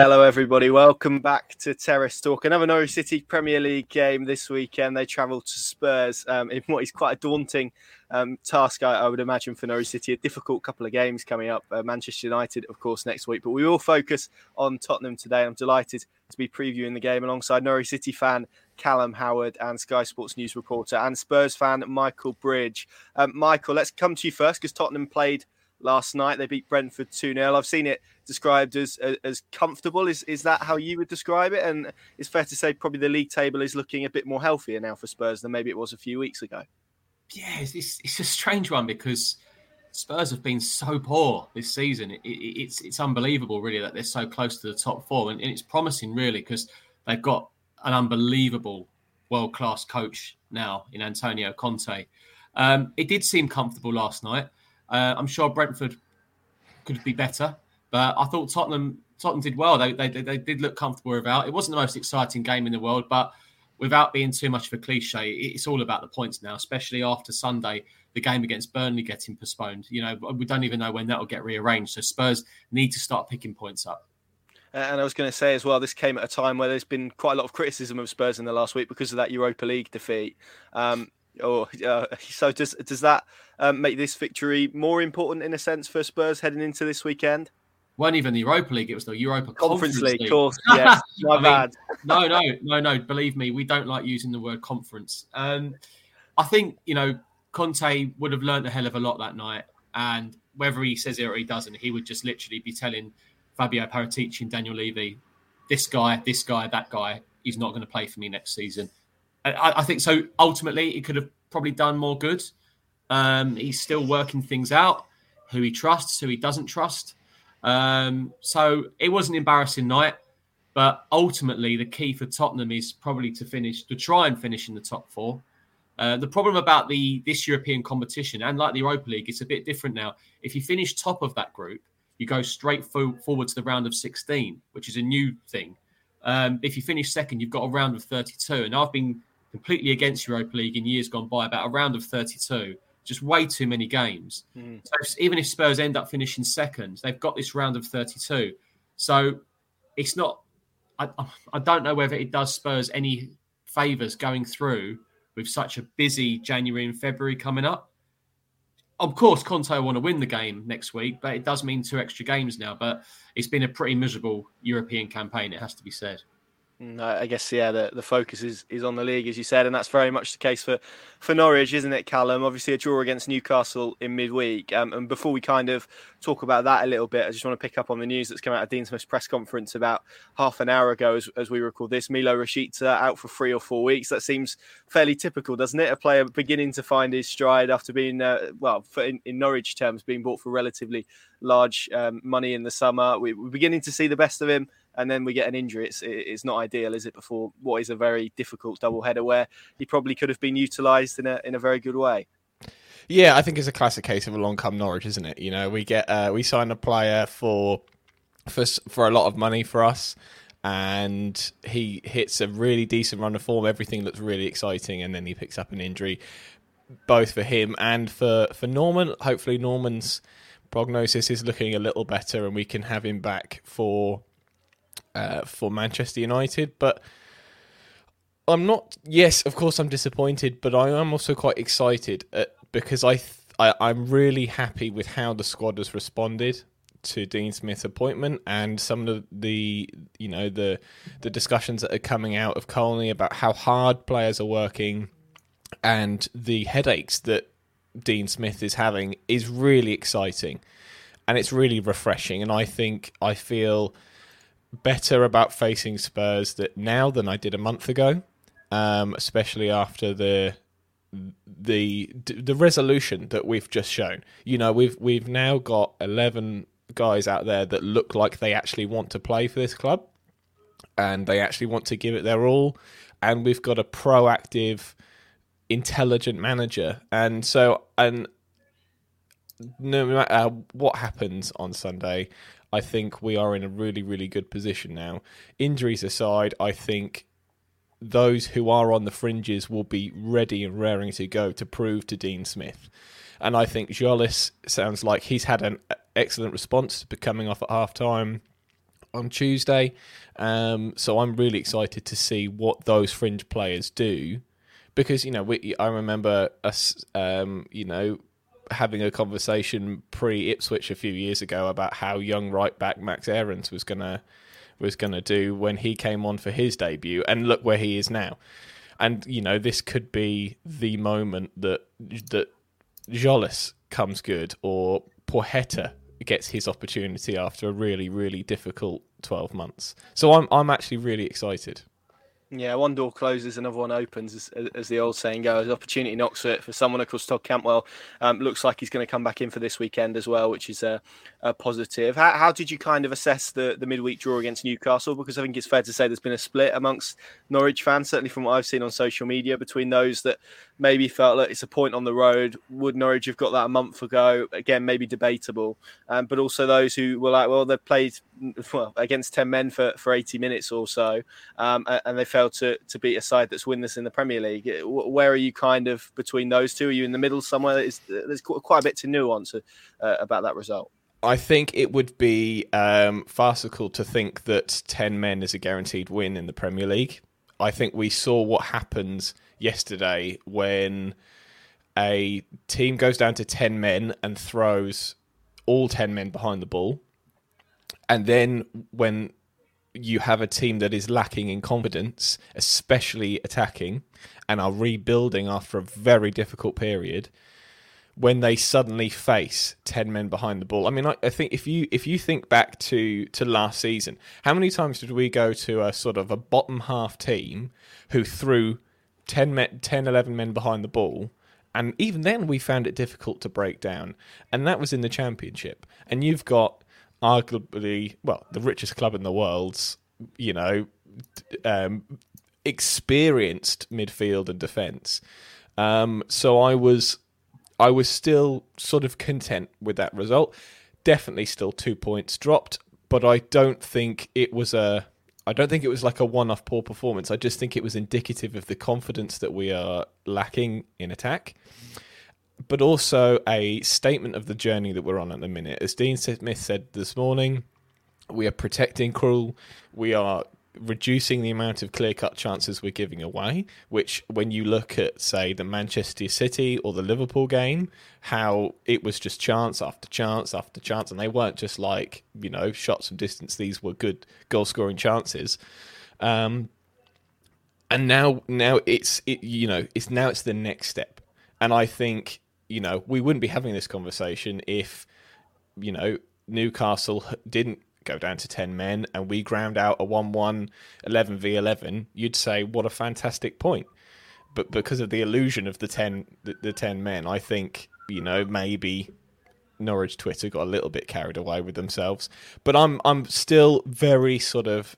Hello, everybody. Welcome back to Terrace Talk. Another Norwich City Premier League game this weekend. They travel to Spurs um, in what is quite a daunting um, task, I, I, would imagine, for Norwich City. A difficult couple of games coming up. Uh, Manchester United, of course, next week. But we will focus on Tottenham today. I'm delighted to be previewing the game alongside Norwich City fan Callum Howard and Sky Sports News reporter and Spurs fan Michael Bridge. Um, Michael, let's come to you first because Tottenham played last night. They beat Brentford 2 0. I've seen it described as, as comfortable. Is, is that how you would describe it? And it's fair to say probably the league table is looking a bit more healthier now for Spurs than maybe it was a few weeks ago. Yeah, it's, it's a strange one because Spurs have been so poor this season. It, it, it's it's unbelievable, really, that they're so close to the top four, and, and it's promising, really, because they've got an unbelievable world class coach now in Antonio Conte. Um, it did seem comfortable last night. Uh, I'm sure Brentford could be better, but I thought Tottenham Tottenham did well. They, they, they did look comfortable without. It wasn't the most exciting game in the world, but without being too much of a cliche, it's all about the points now, especially after Sunday, the game against Burnley getting postponed. You know, we don't even know when that will get rearranged. So Spurs need to start picking points up. And I was going to say as well, this came at a time where there's been quite a lot of criticism of Spurs in the last week because of that Europa League defeat. Um, or uh, so does does that um, make this victory more important in a sense for Spurs heading into this weekend? Weren't even the Europa League; it was the Europa Conference, Conference League. Of course, yes, my I bad. Mean, no, no, no, no. Believe me, we don't like using the word conference. Um, I think you know Conte would have learned a hell of a lot that night, and whether he says it or he doesn't, he would just literally be telling Fabio Paratici and Daniel Levy, "This guy, this guy, that guy, he's not going to play for me next season." I, I think so. Ultimately, he could have probably done more good. Um, he's still working things out. Who he trusts, who he doesn't trust. Um, so it was an embarrassing night, but ultimately the key for Tottenham is probably to finish to try and finish in the top four. Uh, the problem about the this European competition and like the Europa League, it's a bit different now. If you finish top of that group, you go straight fo- forward to the round of 16, which is a new thing. Um, if you finish second, you've got a round of 32. And I've been completely against Europa League in years gone by, about a round of 32 just way too many games. Mm. So even if Spurs end up finishing second, they've got this round of 32. So it's not, I, I don't know whether it does Spurs any favours going through with such a busy January and February coming up. Of course, Conte will want to win the game next week, but it does mean two extra games now. But it's been a pretty miserable European campaign, it has to be said. Mm, I guess yeah, the, the focus is, is on the league as you said, and that's very much the case for, for Norwich, isn't it, Callum? Obviously, a draw against Newcastle in midweek. Um, and before we kind of talk about that a little bit, I just want to pick up on the news that's come out of Dean Smith's press conference about half an hour ago, as, as we record this. Milot Rashica out for three or four weeks. That seems fairly typical, doesn't it? A player beginning to find his stride after being, uh, well, in, in Norwich terms, being bought for relatively large um, money in the summer. We, we're beginning to see the best of him and then we get an injury. It's it's not ideal, is it? Before what is a very difficult double header where he probably could have been utilised in a in a very good way. Yeah, I think it's a classic case of a long come Norwich, isn't it? You know, we get uh, we sign a player for for for a lot of money for us, and he hits a really decent run of form. Everything looks really exciting, and then he picks up an injury, both for him and for for Normann. Hopefully, Normann's prognosis is looking a little better, and we can have him back for uh, for Manchester United. But I'm not. Yes, of course, I'm disappointed, but I am also quite excited uh, because I, th- I I'm really happy with how the squad has responded to Dean Smith's appointment and some of the you know the the discussions that are coming out of Colney about how hard players are working and the headaches that Dean Smith is having is really exciting and it's really refreshing and I think I feel better about facing Spurs that now than I did a month ago, um, especially after the the the resolution that we've just shown. You know, we've we've now got eleven guys out there that look like they actually want to play for this club, and they actually want to give it their all. And we've got a proactive, intelligent manager, and so and no matter what happens on Sunday, I think we are in a really, really good position now. Injuries aside, I think those who are on the fringes will be ready and raring to go to prove to Dean Smith. And I think Tzolis sounds like he's had an excellent response coming off at half time. on Tuesday. Um, so I'm really excited to see what those fringe players do, because you know we, I remember us, um, you know, having a conversation pre Ipswich a few years ago about how young right back Max Aarons was gonna was gonna do when he came on for his debut, and look where he is now. And you know, this could be the moment that that Tzolis comes good or Placheta gets his opportunity after a really, really difficult 12 months. So I'm I'm actually really excited. Yeah, one door closes, another one opens, as, as the old saying goes. Opportunity knocks it for someone. Of course, Todd Cantwell um, looks like he's going to come back in for this weekend as well, which is a, a positive. How, how, did you kind of assess the, the midweek draw against Newcastle? Because I think it's fair to say there's been a split amongst Norwich fans, certainly from what I've seen on social media, between those that maybe felt that it's a point on the road. Would Norwich have got that a month ago? Again, maybe debatable. Um, but also those who were like, well, they've played well, against 10 men for, for 80 minutes or so, um, and they failed to, to beat a side that's winless in the Premier League. Where are you kind of between those two? Are you in the middle somewhere? Is, there's quite a bit to nuance uh, about that result. I think it would be um, farcical to think that 10 men is a guaranteed win in the Premier League. I think we saw what happens yesterday when a team goes down to 10 men and throws all 10 men behind the ball. And then when you have a team that is lacking in confidence, especially attacking, and are rebuilding after a very difficult period, when they suddenly face 10 men behind the ball. I mean, I, I, think if you if you think back to to last season, how many times did we go to a sort of a bottom half team who threw 10 men, 10 11 men behind the ball and even then we found it difficult to break down and that was in the championship. And you've got arguably well, the richest club in the world's, you know, um, experienced midfield and defense. Um, so I was I was still sort of content with that result. Definitely still two points dropped, but I don't think it was a I don't think it was like a one-off poor performance. I just think it was indicative of the confidence that we are lacking in attack, but also a statement of the journey that we're on at the minute. As Dean Smith said this morning, we are protecting Krul. We are reducing the amount of clear cut chances we're giving away, which when you look at, say, the Manchester City or the Liverpool game, how it was just chance after chance after chance, and they weren't just like, you know, shots from distance, these were good goal scoring chances. Um, and now now it's it, you know it's now it's the next step and i think you know we wouldn't be having this conversation if you know newcastle didn't go down to 10 men and we ground out a 1 1 11 v 11, you'd say, what a fantastic point. But because of the illusion of the 10, the, the 10 men, I think, you know, maybe Norwich Twitter got a little bit carried away with themselves. But I'm, I'm still very sort of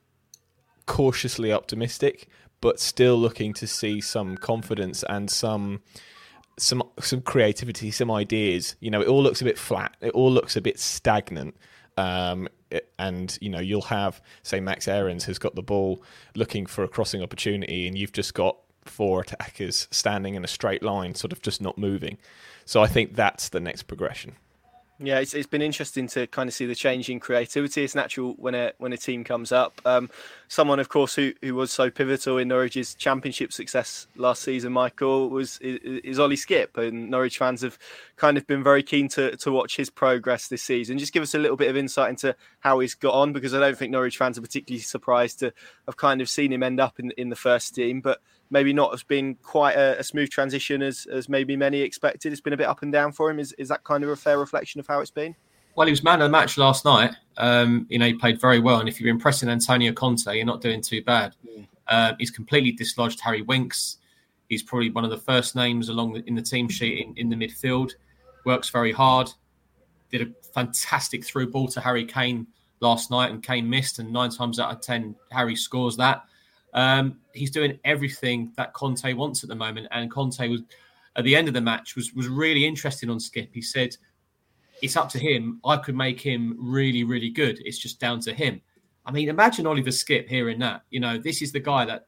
cautiously optimistic, but still looking to see some confidence and some some some creativity, some ideas. You know, it all looks a bit flat. It all looks a bit stagnant. Um, and you know you'll have say Max Aarons has got the ball looking for a crossing opportunity, and you've just got four attackers standing in a straight line, sort of just not moving. So I think that's the next progression. Yeah, it's, it's been interesting to kind of see the change in creativity. It's natural when a when a team comes up. Um, someone, of course, who, who was so pivotal in Norwich's championship success last season, Michael, was is, is Ollie Skipp, and Norwich fans have kind of been very keen to to watch his progress this season. Just give us a little bit of insight into how he's got on, because I don't think Norwich fans are particularly surprised to have kind of seen him end up in in the first team, but maybe not has been quite a, a, smooth transition as as maybe many expected. It's been a bit up and down for him. Is is that kind of a fair reflection of how it's been? Well, he was man of the match last night. Um, you know, he played very well, and if you're impressing Antonio Conte, you're not doing too bad. Mm. Uh, he's completely dislodged Harry Winks. He's probably one of the first names along the, in the team sheet in, in the midfield. Works very hard. Did a fantastic through ball to Harry Kane last night, and Kane missed. And nine times out of ten, Harry scores that. Um, he's doing everything that Conte wants at the moment, and Conte was at the end of the match was was really interesting on Skipp. He said, "It's up to him. I could make him really, really good. It's just down to him." I mean, imagine Oliver Skipp hearing that. You know, this is the guy that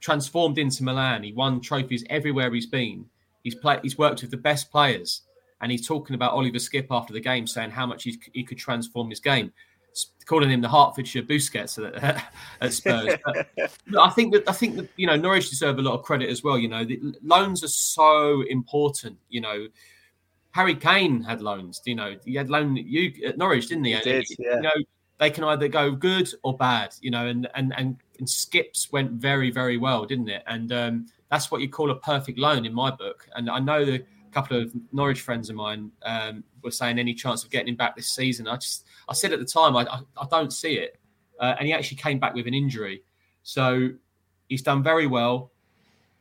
transformed Inter Milan. He won trophies everywhere he's been. He's played. He's worked with the best players, and he's talking about Oliver Skipp after the game, saying how much he, he could transform his game. Calling him the Hertfordshire Busquets at, at Spurs. But I think that I think that you know Norwich deserve a lot of credit as well. You know, the loans are so important. You know, Harry Kane had loans. You know, he had loan you at Norwich, didn't he? he did, yeah. You know, they can either go good or bad. You know, and and and, and Skipp's went very very well, didn't it? And um, that's what you call a perfect loan in my book. And I know the couple of Norwich friends of mine um, were saying any chance of getting him back this season. I just I said at the time I I, I don't see it, uh, and he actually came back with an injury, so he's done very well.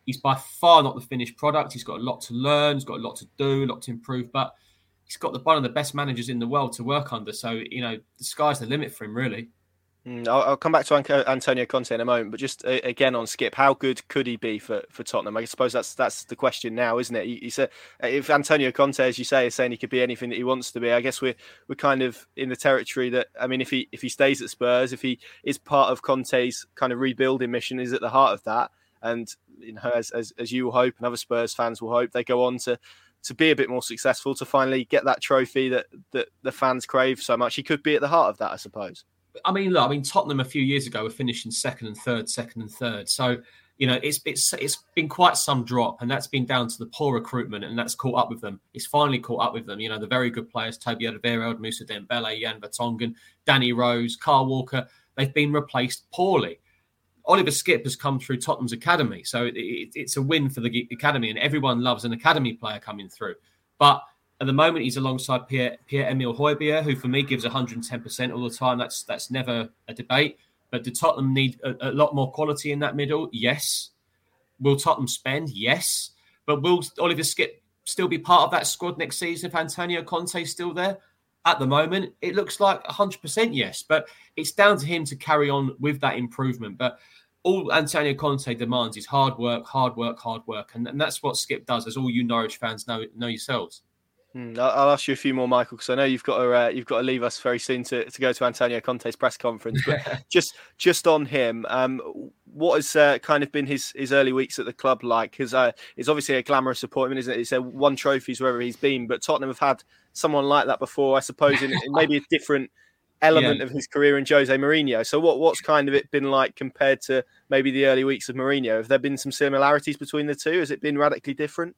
He's by far not the finished product. He's got a lot to learn. He's got a lot to do, a lot to improve, but he's got the one of the best managers in the world to work under. So you know the sky's the limit for him, really. Mm, I'll, I'll, come back to Antonio Conte in a moment, but just uh, again on Skipp, how good could he be for, for Tottenham? I suppose that's that's the question now, isn't it? He, said if Antonio Conte, as you say, is saying he could be anything that he wants to be, I guess we're we're kind of in the territory that I mean, if he if he stays at Spurs, if he is part of Conte's kind of rebuilding mission, is at the heart of that, and you know, as as, as you will hope and other Spurs fans will hope, they go on to to be a bit more successful, to finally get that trophy that that the fans crave so much. He could be at the heart of that, I suppose. I mean, look, I mean, Tottenham a few years ago were finishing second and third, second and third. So, you know, it's it's it's been quite some drop, and that's been down to the poor recruitment, and that's caught up with them. It's finally caught up with them. You know, the very good players, Toby Alderweireld, Mousa Dembele, Jan Vertonghen, Danny Rose, Kyle Walker, they've been replaced poorly. Oliver Skipp has come through Tottenham's academy, so it, it, it's a win for the academy, and everyone loves an academy player coming through. But at the moment, he's alongside Pierre Pierre Emile Højbjerg, who for me gives 110% all the time. That's that's never a debate. But do Tottenham need a, a, lot more quality in that middle? Yes. Will Tottenham spend? Yes. But will Oliver Skipp still be part of that squad next season if Antonio Conte is still there? At the moment, it looks like 100% yes. But it's down to him to carry on with that improvement. But all Antonio Conte demands is hard work, hard work, hard work. And, and that's what Skipp does, as all you Norwich fans know, know yourselves. Hmm, I'll ask you a few more, Michael, because I know you've got to uh, you've got to leave us very soon to, to go to Antonio Conte's press conference. But just just on him, um, what has uh, kind of been his, his early weeks at the club like? Because uh, it's obviously a glamorous appointment, isn't it? It's a one trophies wherever he's been, but Tottenham have had someone like that before, I suppose, in, in maybe a different element yeah. of his career in Jose Mourinho. So what what's kind of it been like compared to maybe the early weeks of Mourinho? Have there been some similarities between the two? Has it been radically different?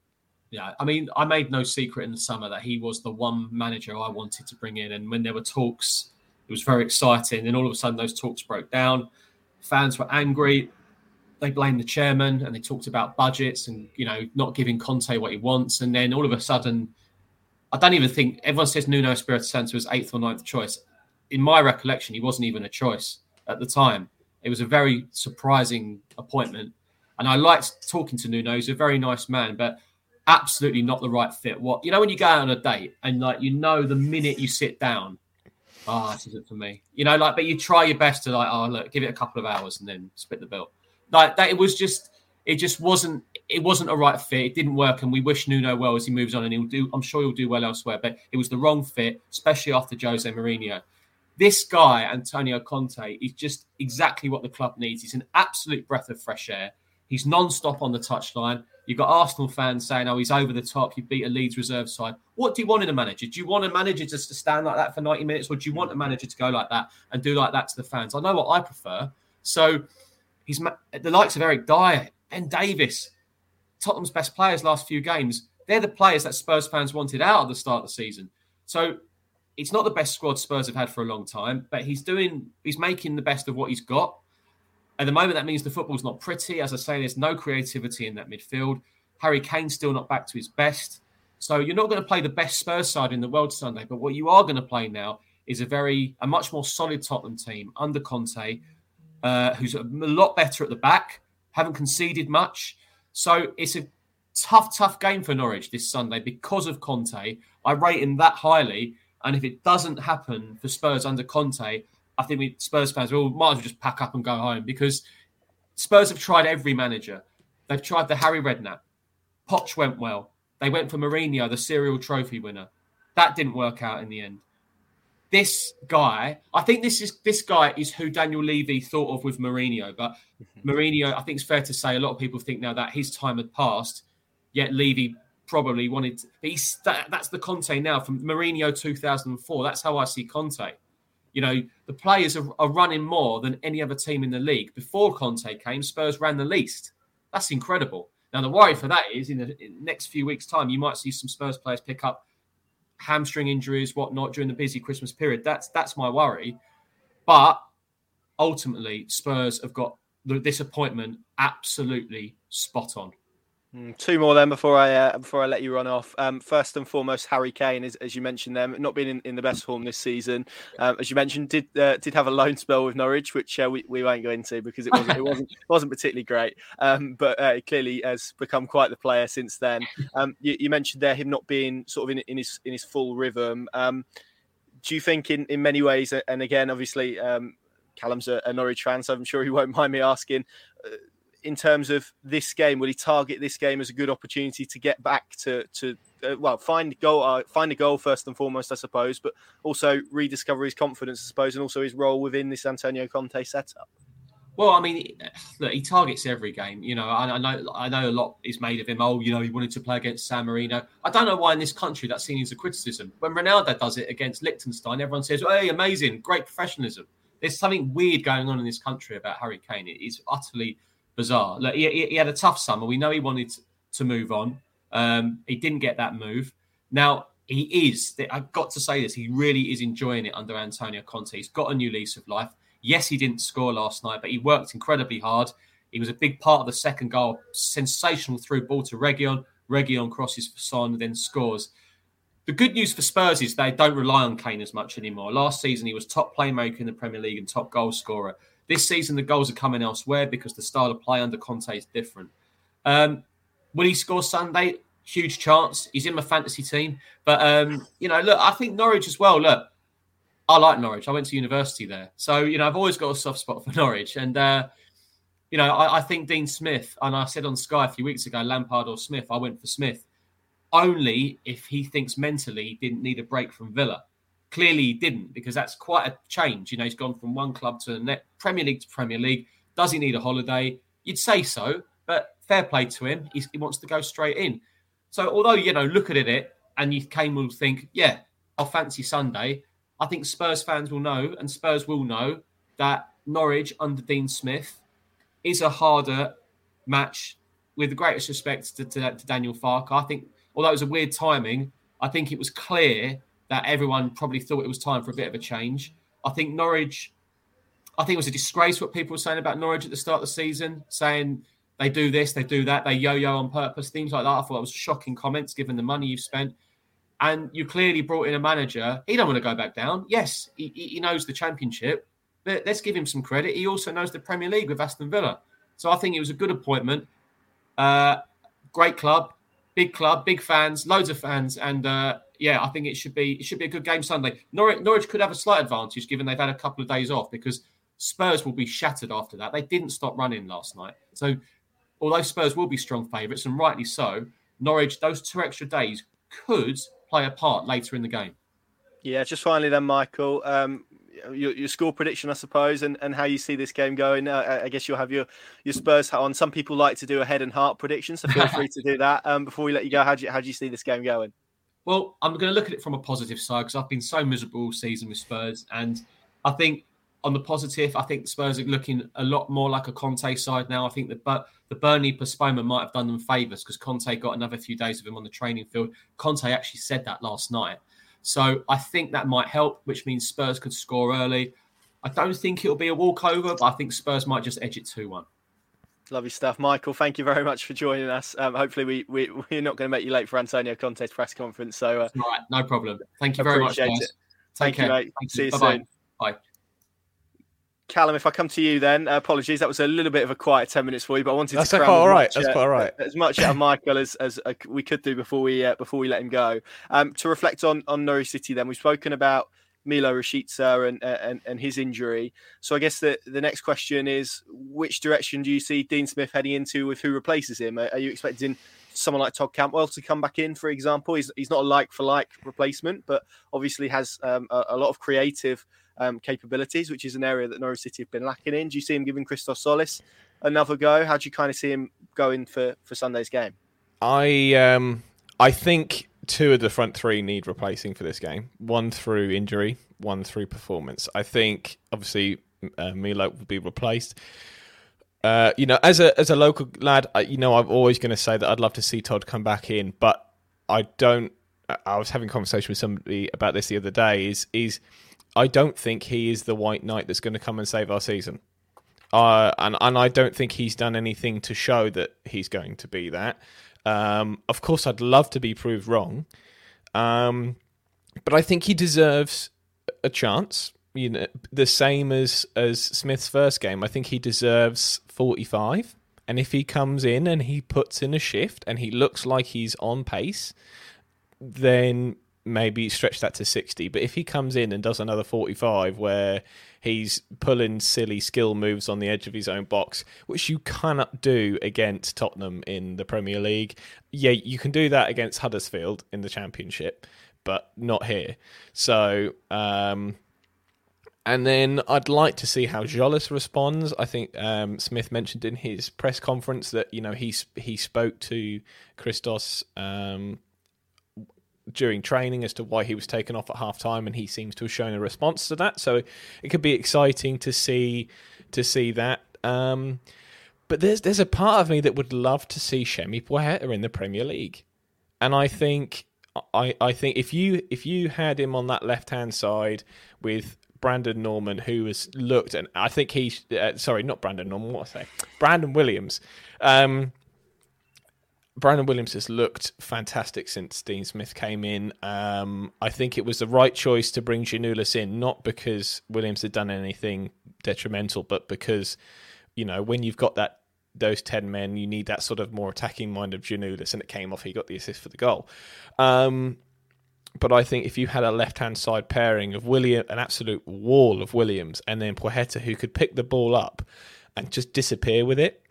Yeah, I mean, I made no secret in the summer that he was the one manager I wanted to bring in. And when there were talks, it was very exciting. And all of a sudden, those talks broke down. Fans were angry. They blamed the chairman and they talked about budgets and, you know, not giving Conte what he wants. And then all of a sudden, I don't even think everyone says Nuno Espirito Santo was eighth or ninth choice. In my recollection, he wasn't even a choice at the time. It was a very surprising appointment. And I liked talking to Nuno. He's a very nice man. But absolutely not the right fit. What you know when you go out on a date and like you know the minute you sit down, oh, this isn't for me. You know, like but you try your best to like, oh look, give it a couple of hours and then split the bill. Like that, it was just, it just wasn't, it wasn't a right fit. It didn't work, and we wish Nuno well as he moves on, and he'll do. I'm sure he'll do well elsewhere, but it was the wrong fit, especially after Jose Mourinho. This guy, Antonio Conte, is just exactly what the club needs. He's an absolute breath of fresh air. He's non-stop on the touchline. You've got Arsenal fans saying, "Oh, he's over the top. You beat a Leeds reserve side." What do you want in a manager? Do you want a manager just to stand like that for ninety minutes, or do you want a manager to go like that and do like that to the fans? I know what I prefer. So he's the likes of Eric Dier, Ben Davies, Tottenham's best players last few games. They're the players that Spurs fans wanted out at the start of the season. So it's not the best squad Spurs have had for a long time, but he's doing, he's making the best of what he's got. At the moment, that means the football's not pretty. As I say, there's no creativity in that midfield. Harry Kane's still not back to his best. So you're not going to play the best Spurs side in the world Sunday. But what you are going to play now is a very, a much more solid Tottenham team under Conte, uh, who's a lot better at the back, haven't conceded much. So it's a tough, tough game for Norwich this Sunday because of Conte. I rate him that highly. And if it doesn't happen for Spurs under Conte, I think we Spurs fans will might as well just pack up and go home because Spurs have tried every manager. They've tried the Harry Redknapp. Poch went well. They went for Mourinho, the serial trophy winner. That didn't work out in the end. This guy, I think this is this guy is who Daniel Levy thought of with Mourinho. But Mourinho, I think it's fair to say a lot of people think now that his time had passed. Yet Levy probably wanted. To, he's that, that's the Conte now from Mourinho 2004. That's how I see Conte. You know, the players are, are running more than any other team in the league. Before Conte came, Spurs ran the least. That's incredible. Now, the worry for that is in the, in next few weeks' time, you might see some Spurs players pick up hamstring injuries, whatnot, during the busy Christmas period. That's that's my worry. But ultimately, Spurs have got the disappointment absolutely spot on. Mm, two more then before I uh, before I let you run off. Um, first and foremost, Harry Kane, as, as you mentioned, them not being in, in the best form this season. Um, as you mentioned, did uh, did have a loan spell with Norwich, which uh, we, we won't go into because it wasn't it wasn't wasn't particularly great. Um, but uh, clearly has become quite the player since then. Um, you, you, mentioned there him not being sort of in, in his in his full rhythm. Um, do you think in, in many ways, and again, obviously, um, Callum's a, a Norwich fan, so I'm sure he won't mind me asking uh, in terms of this game? Will he target this game as a good opportunity to get back to to uh, well find goal uh, find a goal first and foremost, I suppose, but also rediscover his confidence, I suppose, and also his role within this Antonio Conte setup. Well, I mean, look, he targets every game. You know, I, I, know, I know a lot is made of him. Oh, you know, he wanted to play against San Marino. I don't know why in this country that's seen as a criticism. When Ronaldo does it against Liechtenstein, everyone says, "Hey, amazing, great professionalism." There's something weird going on in this country about Harry Kane. It is utterly bizarre. Look, he, he, had a tough summer. We know he wanted to move on. Um, he didn't get that move. Now he is. I've got to say this. He really is enjoying it under Antonio Conte. He's got a new lease of life. Yes, he didn't score last night, but he worked incredibly hard. He was a big part of the second goal. Sensational through ball to Reguilon. Reguilon crosses for Son, then scores. The good news for Spurs is they don't rely on Kane as much anymore. Last season, he was top playmaker in the Premier League and top goal scorer. This season, the goals are coming elsewhere because the style of play under Conte is different. Um, will he score Sunday? Huge chance. He's in my fantasy team. But, um, you know, look, I think Norwich as well. Look, I like Norwich. I went to university there. So, you know, I've always got a soft spot for Norwich. And, uh, you know, I, I, think Dean Smith, and I said on Sky a few weeks ago, Lampard or Smith, I went for Smith only if he thinks mentally he didn't need a break from Villa. Clearly, he didn't because that's quite a change. You know, he's gone from one club to the next, Premier League to Premier League. Does he need a holiday? You'd say so, but fair play to him. He's, he wants to go straight in. So, although you know, look at it, and you came will think, yeah, I'll fancy Sunday. I think Spurs fans will know, and Spurs will know that Norwich under Dean Smith is a harder match. With the greatest respect to, to, to Daniel Farke, I think although it was a weird timing, I think it was clear that everyone probably thought it was time for a bit of a change. I think Norwich, I think it was a disgrace what people were saying about Norwich at the start of the season, saying they do this, they do that, they yo-yo on purpose, things like that. I thought it was shocking comments given the money you've spent. And you clearly brought in a manager. He don't want to go back down. Yes, he, he knows the championship. Let's give him some credit. He also knows the Premier League with Aston Villa. So I think it was a good appointment. Uh, great club, big club, big fans, loads of fans, and uh, yeah, I think it should be it should be a good game Sunday. Norwich, Norwich could have a slight advantage given they've had a couple of days off because Spurs will be shattered after that. They didn't stop running last night, so although Spurs will be strong favourites and rightly so, Norwich those two extra days could play a part later in the game. Yeah, just finally then, Michael. Um, your, your score prediction, I suppose, and, and how you see this game going. Uh, I guess you'll have your, your Spurs hat on. Some people like to do a head and heart prediction, so feel free to do that. Um, before we let you go, how do you, how do you see this game going? Well, I'm going to look at it from a positive side because I've been so miserable all season with Spurs, and I think on the positive, I think Spurs are looking a lot more like a Conte side now. I think but the Burnley postponement might have done them favours because Conte got another few days of him on the training field. Conte actually said that last night. So I think that might help, which means Spurs could score early. I don't think it'll be a walkover, but I think Spurs might just edge it 2 1. Lovely stuff, Michael. Thank you very much for joining us. Um, hopefully, we, we we're not going to make you late for Antonio Conte's press conference. So, uh, right, no problem. Thank you very much, guys. It. Thank care. you, mate. Thank See you, you soon. Bye. Callum, if I come to you, then uh, apologies. That was a little bit of a quiet ten minutes for you, but I wanted That's to quite all right. That's quite all right. As much out of Michael as, as uh, we could do before we uh, before we let him go. Um, to reflect on on Norwich City, then we've spoken about Milot Rashica and, and and his injury. So I guess the the next question is, which direction do you see Dean Smith heading into with who replaces him? Are, are you expecting someone like Todd Cantwell to come back in, for example? He's he's not a like for like replacement, but obviously has um, a, a, lot of creative um, capabilities, which is an area that Norwich City have been lacking in. Do you see him giving Christos Tzolis another go? How do you kind of see him going for for Sunday's game? I um I think two of the front three need replacing for this game. One through injury, one through performance. I think obviously uh, Milo will be replaced. Uh, you know, as a as a local lad, I, you know, I'm always going to say that I'd love to see Todd come back in, but I don't. I was having a conversation with somebody about this the other day. Is is I don't think he is the white knight that's going to come and save our season. Uh, and and I don't think he's done anything to show that he's going to be that. Um, of course, I'd love to be proved wrong, um, but I think he deserves a chance. You know, the same as as Smith's first game. I think he deserves forty five. And if he comes in and he puts in a shift and he looks like he's on pace, then maybe stretch that to 60. But if he comes in and does another 45 where he's pulling silly skill moves on the edge of his own box, which you cannot do against Tottenham in the Premier League, yeah, you can do that against Huddersfield in the Championship, but not here. So, um, and then I'd like to see how Tzolis responds. I think um, Smith mentioned in his press conference that you know he he spoke to Christos um, during training as to why he was taken off at half time, and he seems to have shown a response to that. So it could be exciting to see to see that. Um, but there's there's a part of me that would love to see Semi Puerta in the Premier League, and I think I, I think if you if you had him on that left hand side with Brandon Norman, who has looked, and I think he, uh, sorry, not Brandon Norman, what I say, Brandon Williams. Um, Brandon Williams has looked fantastic since Dean Smith came in. Um, I think it was the right choice to bring Giannoulis in, not because Williams had done anything detrimental, but because you know when you've got that those ten men, you need that sort of more attacking mind of Giannoulis, and it came off. He got the assist for the goal. Um, but I think if you had a left hand side pairing of William, an absolute wall of Williams, and then Puerta who could pick the ball up and just disappear with it,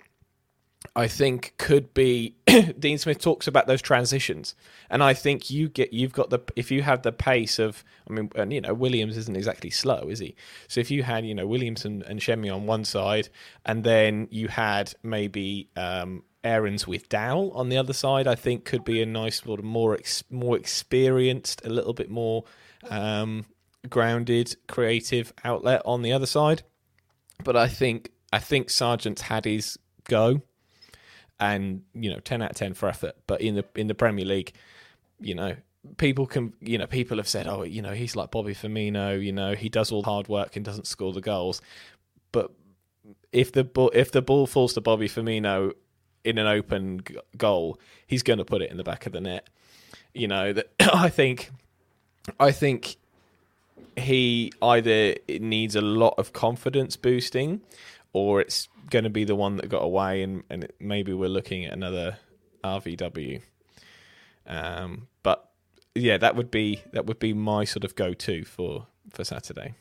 I think could be Dean Smith talks about those transitions, and I think you get you've got the if you have the pace of I mean and you know Williams isn't exactly slow is he? So if you had you know Williams and, and Shemi on one side, and then you had maybe um, Aarons with Dow on the other side, I think could be a nice sort of more ex- more experienced, a little bit more um, grounded, creative outlet on the other side. But I think I think Sargent's had his go, and you know, ten out of ten for effort. But in the in the Premier League, you know, people can you know people have said, oh, you know, he's like Bobby Firmino. You know, he does all the hard work and doesn't score the goals. But if the ball if the ball falls to Bobby Firmino in an open goal, he's going to put it in the back of the net. You know that I think, I think he either needs a lot of confidence boosting, or it's going to be the one that got away, and and maybe we're looking at another RVW. Um, but yeah, that would be that would be my sort of go to for for Saturday.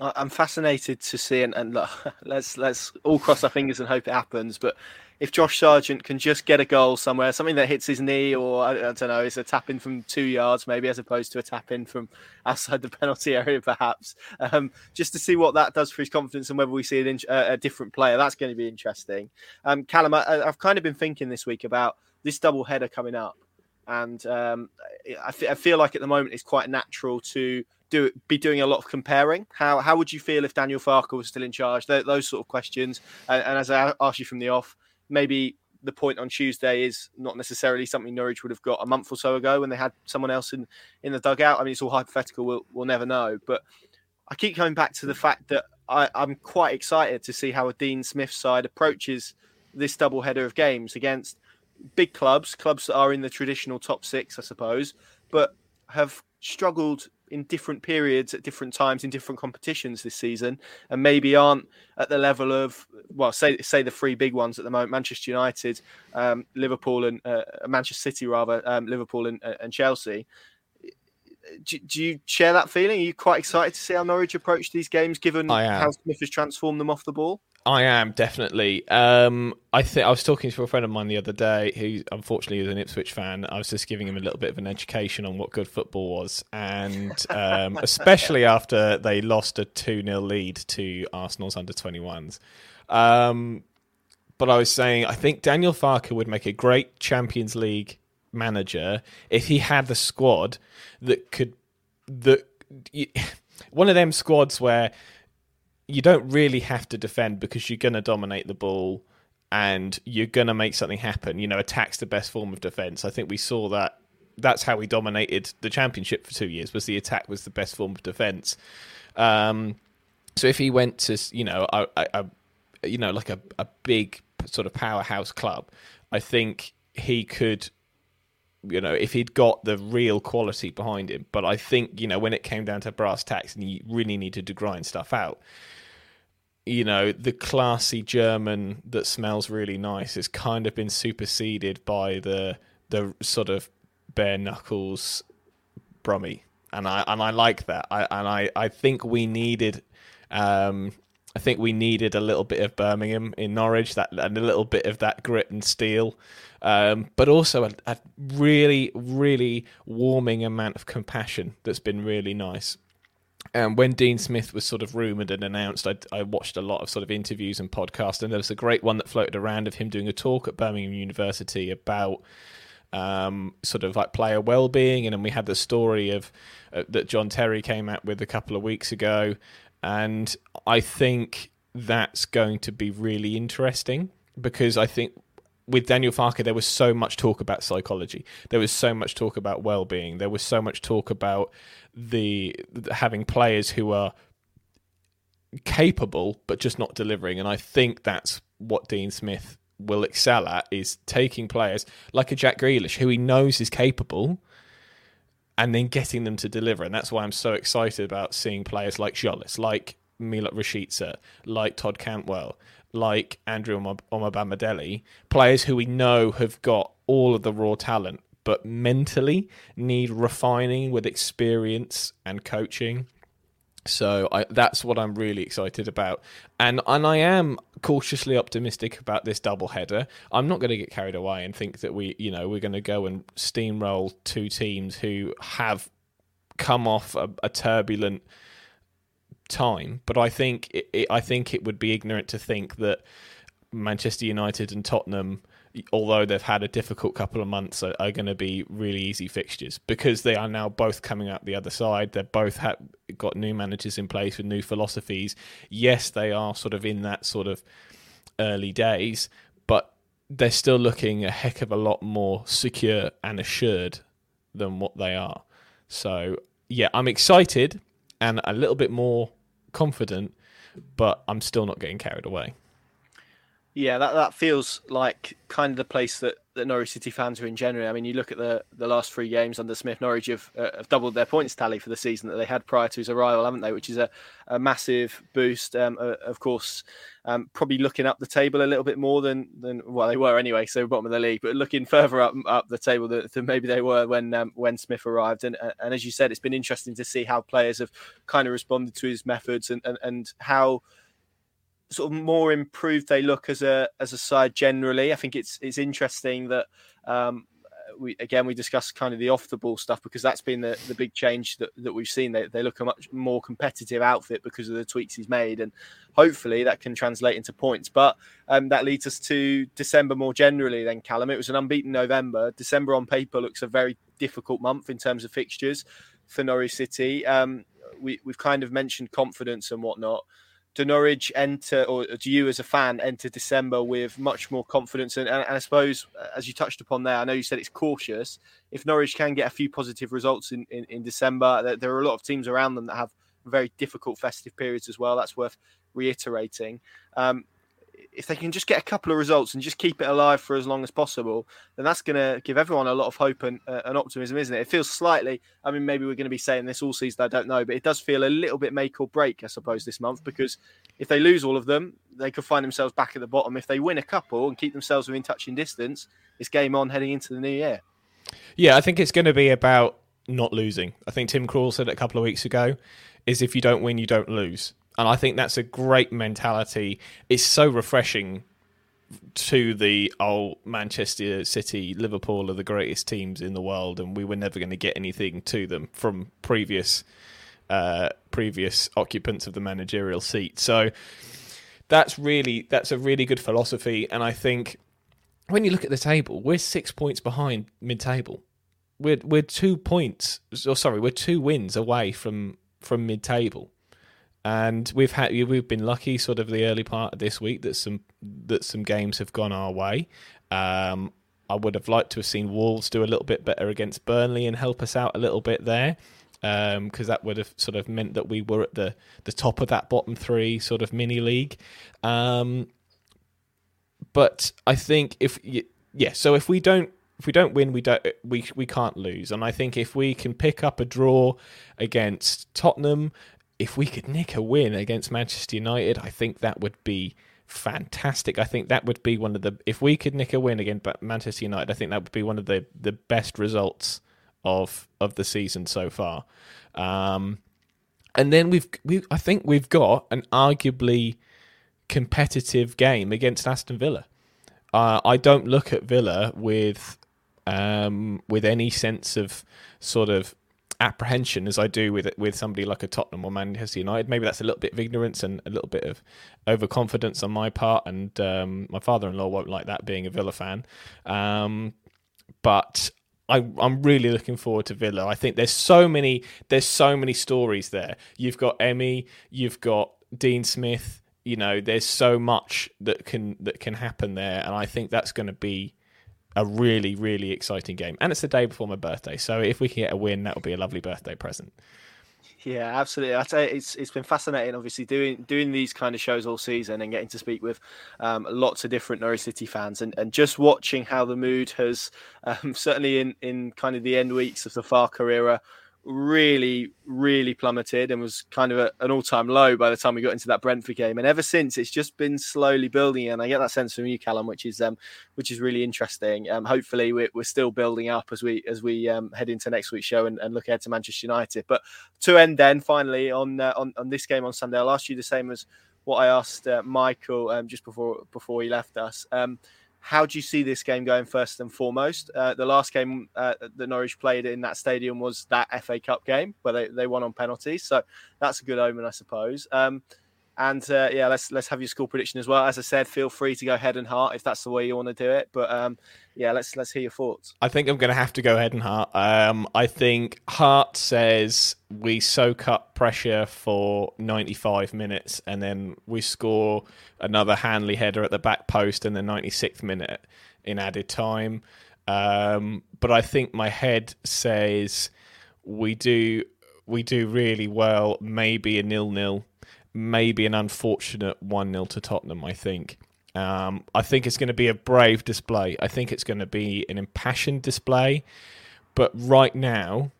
I'm fascinated to see, and, and look, let's let's all cross our fingers and hope it happens. But if Josh Sargent can just get a goal somewhere, something that hits his knee, or I, I don't know, it's a tap in from two yards, maybe as opposed to a tap in from outside the penalty area, perhaps, um, just to see what that does for his confidence and whether we see an, a, different player. That's going to be interesting. Um, Callum, I, I've kind of been thinking this week about this double header coming up, and um, I, f- I feel like at the moment it's quite natural to do be doing a lot of comparing. How how would you feel if Daniel Farke was still in charge? Th- those sort of questions. And, and, as I asked you from the off, maybe the point on Tuesday is not necessarily something Norwich would have got a month or so ago when they had someone else in in the dugout. I mean, it's all hypothetical. We'll we'll never know. But I keep coming back to the fact that I, I'm quite excited to see how a Dean Smith side approaches this double header of games against big clubs, clubs that are in the traditional top six, I suppose, but have struggled in different periods at different times in different competitions this season, and maybe aren't at the level of well, say say the three big ones at the moment: Manchester United, um, Liverpool, and uh, Manchester City, rather um, Liverpool and, uh, and Chelsea. Do, do, you share that feeling? Are you quite excited to see how Norwich approach these games, given how Smith has transformed them off the ball? I am definitely. Um, I think I was talking to a friend of mine the other day who, unfortunately, is an Ipswich fan. I was just giving him a little bit of an education on what good football was, and um, especially after they lost a two 0 lead to Arsenal's under twenty ones. Um, but I was saying, I think Daniel Farke would make a great Champions League manager if he had the squad that could that one of them squads where you don't really have to defend because you're going to dominate the ball and you're going to make something happen. You know, attack's the best form of defense. I think we saw that. That's how we dominated the championship for two years. Was the attack was the best form of defense. Um, so if he went to, you know, a, a you know, like a, a big sort of powerhouse club, I think he could you know, if he'd got the real quality behind him. But I think, you know, when it came down to brass tacks and he really needed to grind stuff out, you know, the classy German that smells really nice has kind of been superseded by the the sort of bare knuckles Brummy. And I and I like that. I and I, I think we needed um I think we needed a little bit of Birmingham in Norwich, that and a little bit of that grit and steel, um, but also a, a, really, really warming amount of compassion that's been really nice. And when Dean Smith was sort of rumored and announced, I, I, watched a lot of sort of interviews and podcasts, and there was a great one that floated around of him doing a talk at Birmingham University about um, sort of like player well-being, and then we had the story of uh, that John Terry came out with a couple of weeks ago and I think that's going to be really interesting because I think with Daniel Farke, there was so much talk about psychology. There was so much talk about well-being. There was so much talk about the having players who are capable but just not delivering. And I think that's what Dean Smith will excel at is taking players like a Jack Grealish, who he knows is capable, and then getting them to deliver. And that's why I'm so excited about seeing players like Tzolis, like Milot Rashica, like Todd Cantwell, like Andrew Omobamidele, players who we know have got all of the raw talent, but mentally need refining with experience and coaching. So I, that's what I'm really excited about, and and I am cautiously optimistic about this double header. I'm not going to get carried away and think that we, you know, we're going to go and steamroll two teams who have come off a, a turbulent time. But I think it, it, I think it would be ignorant to think that Manchester United and Tottenham although they've had a difficult couple of months, are, are going to be really easy fixtures because they are now both coming out the other side. They're both got new managers in place with new philosophies. Yes, they are sort of in that sort of early days, but they're still looking a heck of a lot more secure and assured than what they are. So, yeah, I'm excited and a little bit more confident, but I'm still not getting carried away. Yeah, that, that feels like kind of the place that, that Norwich City fans are in generally. I mean, you look at the, the last three games under Smith, Norwich have, uh, have doubled their points tally for the season that they had prior to his arrival, haven't they? Which is a, a massive boost. Um, uh, of course, um, probably looking up the table a little bit more than, than well, they were anyway, so bottom of the league, but looking further up up the table than, than maybe they were when um, when Smith arrived. And, and as you said, it's been interesting to see how players have kind of responded to his methods and, and, and how sort of more improved they look as a as a side generally. I think it's it's interesting that um, we again we discussed kind of the off the ball stuff because that's been the, the big change that, that we've seen. They, they look a much more competitive outfit because of the tweaks he's made, and hopefully that can translate into points. But um, that leads us to December more generally. Then Callum, it was an unbeaten November. December on paper looks a very difficult month in terms of fixtures for Norwich City. Um, we we've kind of mentioned confidence and whatnot do Norwich enter, or do you as a fan enter December with much more confidence? And, and, I suppose, as you touched upon there, I know you said it's cautious. If Norwich can get a few positive results in, in, in December, there, there, are a lot of teams around them that have very difficult festive periods as well. That's worth reiterating. Um, if they can just get a couple of results and just keep it alive for as long as possible, then that's going to give everyone a lot of hope and, uh, and optimism, isn't it? It feels slightly, I mean, maybe we're going to be saying this all season, I don't know, but it does feel a little bit make or break, I suppose, this month, because if they lose all of them, they could find themselves back at the bottom. If they win a couple and keep themselves within touching distance, it's game on heading into the new year. Yeah, I think it's going to be about not losing. I think Tim Krul said it a couple of weeks ago is if you don't win, you don't lose and I think that's a great mentality. It's so refreshing to the old oh, Manchester City, Liverpool are the greatest teams in the world, and we were never going to get anything to them from previous uh, previous occupants of the managerial seat. So that's really that's a really good philosophy, and I think when you look at the table, we're six points behind mid-table. We're we're two points, or sorry, we're two wins away from from mid-table. And we've had we've been lucky, sort of the early part of this week, that some that some games have gone our way. Um, I would have liked to have seen Wolves do a little bit better against Burnley and help us out a little bit there, because um, that would have sort of meant that we were at the the top of that bottom three sort of mini league. Um, but I think if yeah, so if we don't if we don't win, we don't we we can't lose. And I think if we can pick up a draw against Tottenham, if we could nick a win against Manchester United, I think that would be fantastic. I think that would be one of the if we could nick a win against Manchester United, I think that would be one of the the best results of of the season so far. Um, and then we've we I think we've got an arguably competitive game against Aston Villa. Uh, I don't look at Villa with um, with any sense of sort of apprehension as I do with with somebody like a Tottenham or Manchester United. Maybe that's a little bit of ignorance and a little bit of overconfidence on my part, and um, my father-in-law won't like that being a Villa fan. Um, but I, am really looking forward to Villa. I think there's so many there's so many stories there. You've got Emi, you've got Dean Smith. You know, there's so much that can that can happen there, and I think that's going to be a really, really exciting game. And it's the day before my birthday. So if we can get a win, that would be a lovely birthday present. Yeah, absolutely. I say it's it's been fascinating. Obviously, doing doing these kind of shows all season and getting to speak with um, lots of different Norwich City fans, and, and just watching how the mood has um, certainly in in kind of the end weeks of the Farke era really, really plummeted and was kind of a, an all time low by the time we got into that Brentford game. And ever since, it's just been slowly building. And I get that sense from you, Callum, which is um, which is really interesting. Um, hopefully, we're, we're still building up as we as we um, head into next week's show and, and look ahead to Manchester United. But to end then, finally on uh, on on this game on Sunday, I'll ask you the same as what I asked uh, Michael um, just before before he left us. Um, how do you see this game going first and foremost? Uh, the last game uh, that Norwich played in that stadium was that FA Cup game where they, they won on penalties. So that's a good omen, I suppose. Um, and uh, yeah, let's let's have your score prediction as well. As I said, feel free to go head and heart if that's the way you want to do it. But um, yeah, let's let's hear your thoughts. I think I'm going to have to go head and heart. Um, I think heart says we soak up pressure for 95 minutes and then we score another Hanley header at the back post in the 96th minute in added time. Um, but I think my head says we do we do really well. Maybe a nil nil maybe an unfortunate 1 0 to Tottenham, I think. Um, I think it's going to be a brave display. I think it's going to be an impassioned display. But right now,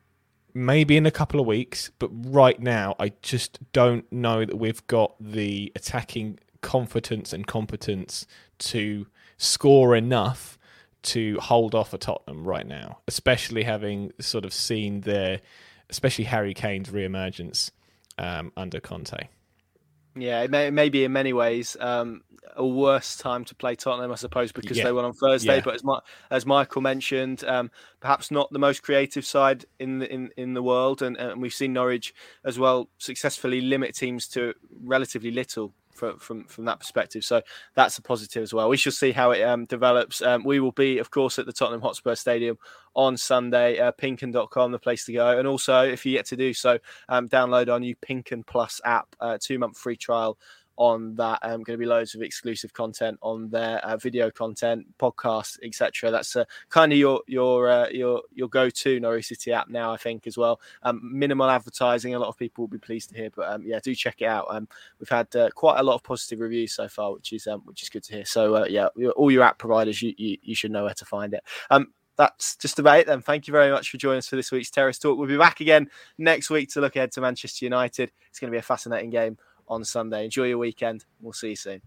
maybe in a couple of weeks, but right now, I just don't know that we've got the attacking confidence and competence to score enough to hold off a Tottenham right now, especially having sort of seen their, especially Harry Kane's re-emergence um, under Conte. Yeah, it may, may be in many ways um, a worse time to play Tottenham, I suppose, because yeah. they won on Thursday. Yeah. But as, Ma- as Michael mentioned, um, perhaps not the most creative side in the, in, in the world, and, and we've seen Norwich as well successfully limit teams to relatively little from from from that perspective. So that's a positive as well. We shall see how it um, develops. Um, we will be, of course, at the Tottenham Hotspur Stadium on Sunday. Uh, Pinkun.com, the place to go. And also, if you yet to do so, um, download our new Pinkun Plus app, uh, two month free trial on that. Um, going to be loads of exclusive content on there, uh, video content, podcasts, etc. That's uh, kind of your your uh, your your go to Norwich City app now, I think, as well. Um, minimal advertising. A lot of people will be pleased to hear, but um, yeah, do check it out. Um, we've had uh, quite a lot of positive reviews so far, which is um, which is good to hear. So uh, yeah, all your app providers, you, you, you should know where to find it. Um, that's just about it then. Thank you very much for joining us for this week's Terrace Talk. We'll be back again next week to look ahead to Manchester United. It's going to be a fascinating game on Sunday. Enjoy your weekend. We'll see you soon.